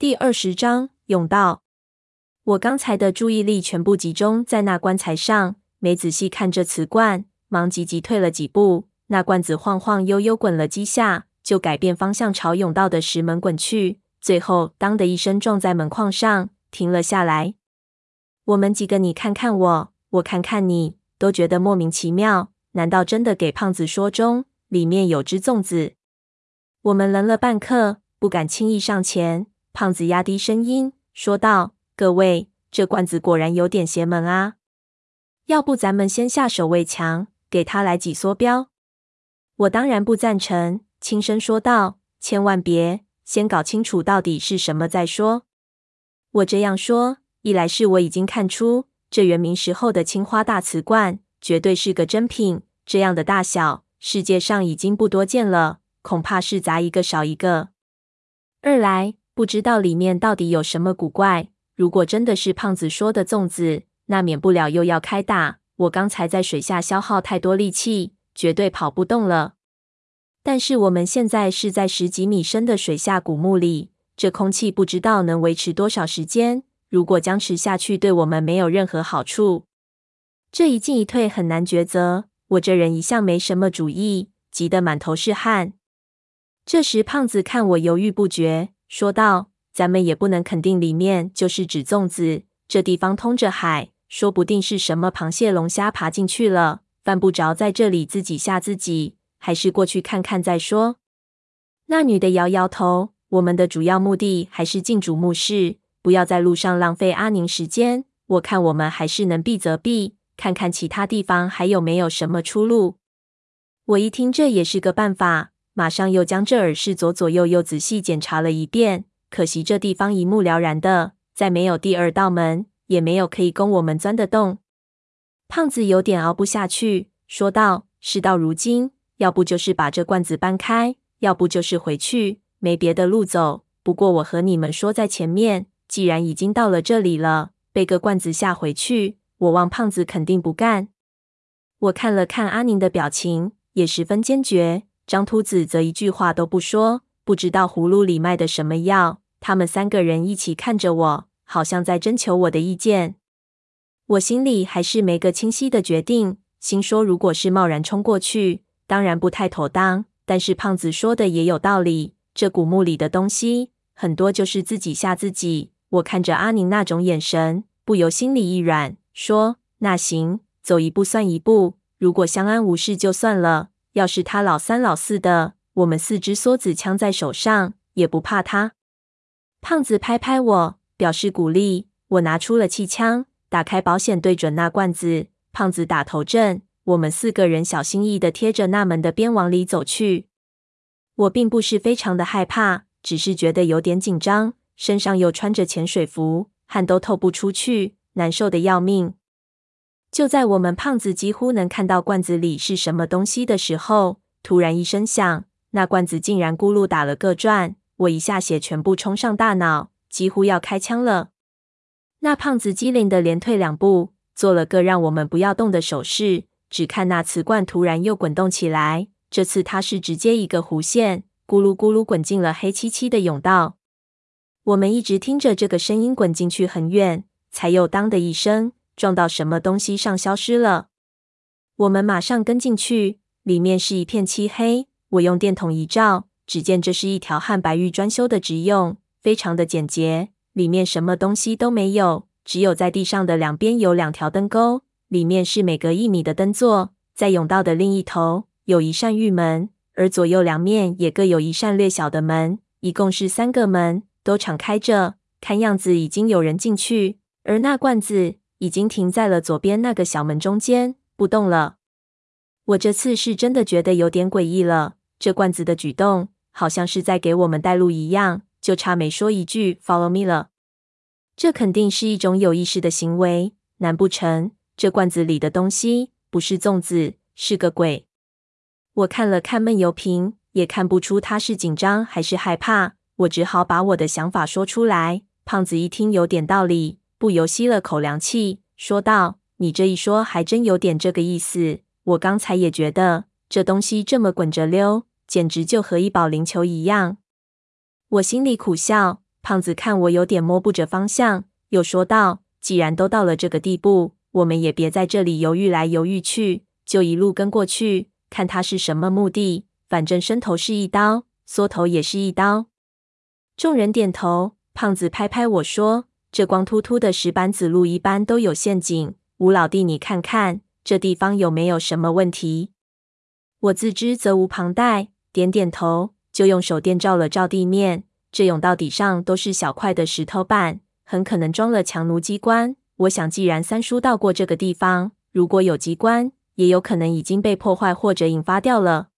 第二十章甬道。我刚才的注意力全部集中在那棺材上，没仔细看这瓷罐，忙急急退了几步。那罐子晃晃悠悠滚了几下，就改变方向朝甬道的石门滚去，最后当的一声撞在门框上，停了下来。我们几个你看看我，我看看你，都觉得莫名其妙。难道真的给胖子说中，里面有只粽子？我们愣了半刻，不敢轻易上前。胖子压低声音说道：“各位，这罐子果然有点邪门啊！要不咱们先下手为强，给他来几梭镖？”我当然不赞成，轻声说道：“千万别，先搞清楚到底是什么再说。”我这样说，一来是我已经看出这元明时候的青花大瓷罐绝对是个珍品，这样的大小世界上已经不多见了，恐怕是砸一个少一个；二来，不知道里面到底有什么古怪。如果真的是胖子说的粽子，那免不了又要开打。我刚才在水下消耗太多力气，绝对跑不动了。但是我们现在是在十几米深的水下古墓里，这空气不知道能维持多少时间。如果僵持下去，对我们没有任何好处。这一进一退很难抉择。我这人一向没什么主意，急得满头是汗。这时，胖子看我犹豫不决。说道：“咱们也不能肯定里面就是纸粽子。这地方通着海，说不定是什么螃蟹、龙虾爬进去了，犯不着在这里自己吓自己。还是过去看看再说。”那女的摇摇头：“我们的主要目的还是进主墓室，不要在路上浪费阿宁时间。我看我们还是能避则避，看看其他地方还有没有什么出路。”我一听，这也是个办法。马上又将这耳室左左右右仔细检查了一遍，可惜这地方一目了然的，再没有第二道门，也没有可以供我们钻的洞。胖子有点熬不下去，说道：“事到如今，要不就是把这罐子搬开，要不就是回去，没别的路走。不过我和你们说在前面，既然已经到了这里了，背个罐子下回去，我望胖子肯定不干。”我看了看阿宁的表情，也十分坚决。张秃子则一句话都不说，不知道葫芦里卖的什么药。他们三个人一起看着我，好像在征求我的意见。我心里还是没个清晰的决定，心说如果是贸然冲过去，当然不太妥当。但是胖子说的也有道理，这古墓里的东西很多就是自己吓自己。我看着阿宁那种眼神，不由心里一软，说：“那行，走一步算一步。如果相安无事就算了。”要是他老三老四的，我们四支梭子枪在手上，也不怕他。胖子拍拍我，表示鼓励。我拿出了气枪，打开保险，对准那罐子。胖子打头阵，我们四个人小心翼翼地贴着那门的边往里走去。我并不是非常的害怕，只是觉得有点紧张，身上又穿着潜水服，汗都透不出去，难受得要命。就在我们胖子几乎能看到罐子里是什么东西的时候，突然一声响，那罐子竟然咕噜打了个转，我一下血全部冲上大脑，几乎要开枪了。那胖子机灵的连退两步，做了个让我们不要动的手势。只看那瓷罐突然又滚动起来，这次它是直接一个弧线，咕噜咕噜滚进了黑漆漆的甬道。我们一直听着这个声音滚进去很远，才又当的一声。撞到什么东西上消失了，我们马上跟进去，里面是一片漆黑。我用电筒一照，只见这是一条汉白玉专修的直用，非常的简洁，里面什么东西都没有，只有在地上的两边有两条灯钩，里面是每隔一米的灯座。在甬道的另一头有一扇玉门，而左右两面也各有一扇略小的门，一共是三个门，都敞开着，看样子已经有人进去，而那罐子。已经停在了左边那个小门中间，不动了。我这次是真的觉得有点诡异了。这罐子的举动，好像是在给我们带路一样，就差没说一句 “Follow me” 了。这肯定是一种有意识的行为，难不成这罐子里的东西不是粽子，是个鬼？我看了看闷油瓶，也看不出他是紧张还是害怕。我只好把我的想法说出来。胖子一听有点道理。不由吸了口凉气，说道：“你这一说，还真有点这个意思。我刚才也觉得，这东西这么滚着溜，简直就和一保龄球一样。”我心里苦笑。胖子看我有点摸不着方向，又说道：“既然都到了这个地步，我们也别在这里犹豫来犹豫去，就一路跟过去，看他是什么目的。反正伸头是一刀，缩头也是一刀。”众人点头。胖子拍拍我说：“这光秃秃的石板子路一般都有陷阱。吴老弟，你看看这地方有没有什么问题？”我自知责无旁贷，点点头，就用手电照了照地面。这甬道底上都是小块的石头板，很可能装了强弩机关。我想，既然三叔到过这个地方，如果有机关，也有可能已经被破坏或者引发掉了。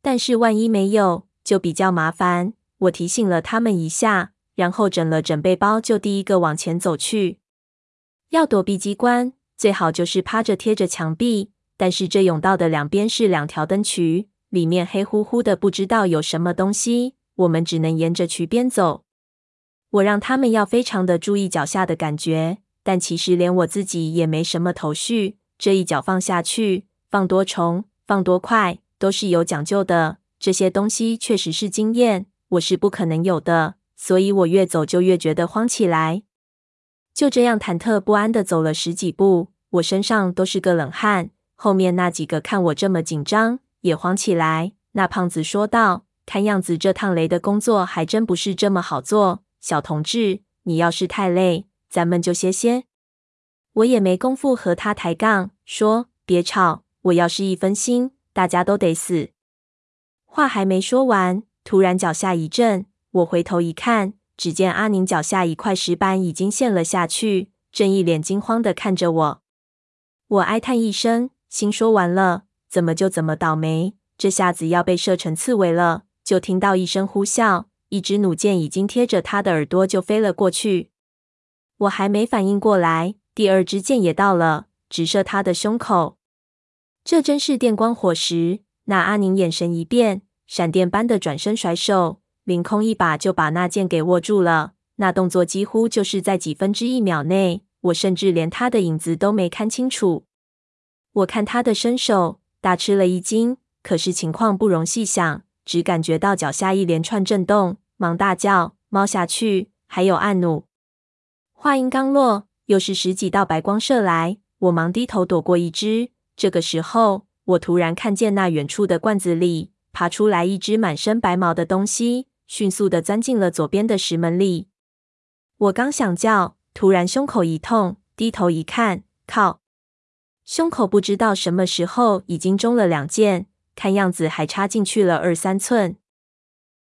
但是万一没有，就比较麻烦。我提醒了他们一下，然后整了整背包，就第一个往前走去。要躲避机关，最好就是趴着贴着墙壁。但是这甬道的两边是两条灯渠，里面黑乎乎的，不知道有什么东西。我们只能沿着渠边走。我让他们要非常的注意脚下的感觉，但其实连我自己也没什么头绪。这一脚放下去，放多重，放多快，都是有讲究的。这些东西确实是经验，我是不可能有的。所以我越走就越觉得慌起来。就这样忐忑不安的走了十几步，我身上都是个冷汗。后面那几个看我这么紧张，也慌起来。那胖子说道。看样子这趟雷的工作还真不是这么好做，小同志，你要是太累，咱们就歇歇。我也没工夫和他抬杠，说别吵，我要是一分心，大家都得死。话还没说完，突然脚下一震，我回头一看，只见阿宁脚下一块石板已经陷了下去，正一脸惊慌的看着我。我哀叹一声，心说完了，怎么就怎么倒霉，这下子要被射成刺猬了。就听到一声呼啸，一支弩箭已经贴着他的耳朵就飞了过去。我还没反应过来，第二支箭也到了，直射他的胸口。这真是电光火石！那阿宁眼神一变，闪电般的转身甩手，凌空一把就把那剑给握住了。那动作几乎就是在几分之一秒内，我甚至连他的影子都没看清楚。我看他的身手，大吃了一惊。可是情况不容细想。只感觉到脚下一连串震动，忙大叫：“猫下去！”还有按弩。话音刚落，又是十几道白光射来，我忙低头躲过一只。这个时候，我突然看见那远处的罐子里爬出来一只满身白毛的东西，迅速的钻进了左边的石门里。我刚想叫，突然胸口一痛，低头一看，靠！胸口不知道什么时候已经中了两箭。看样子还插进去了二三寸。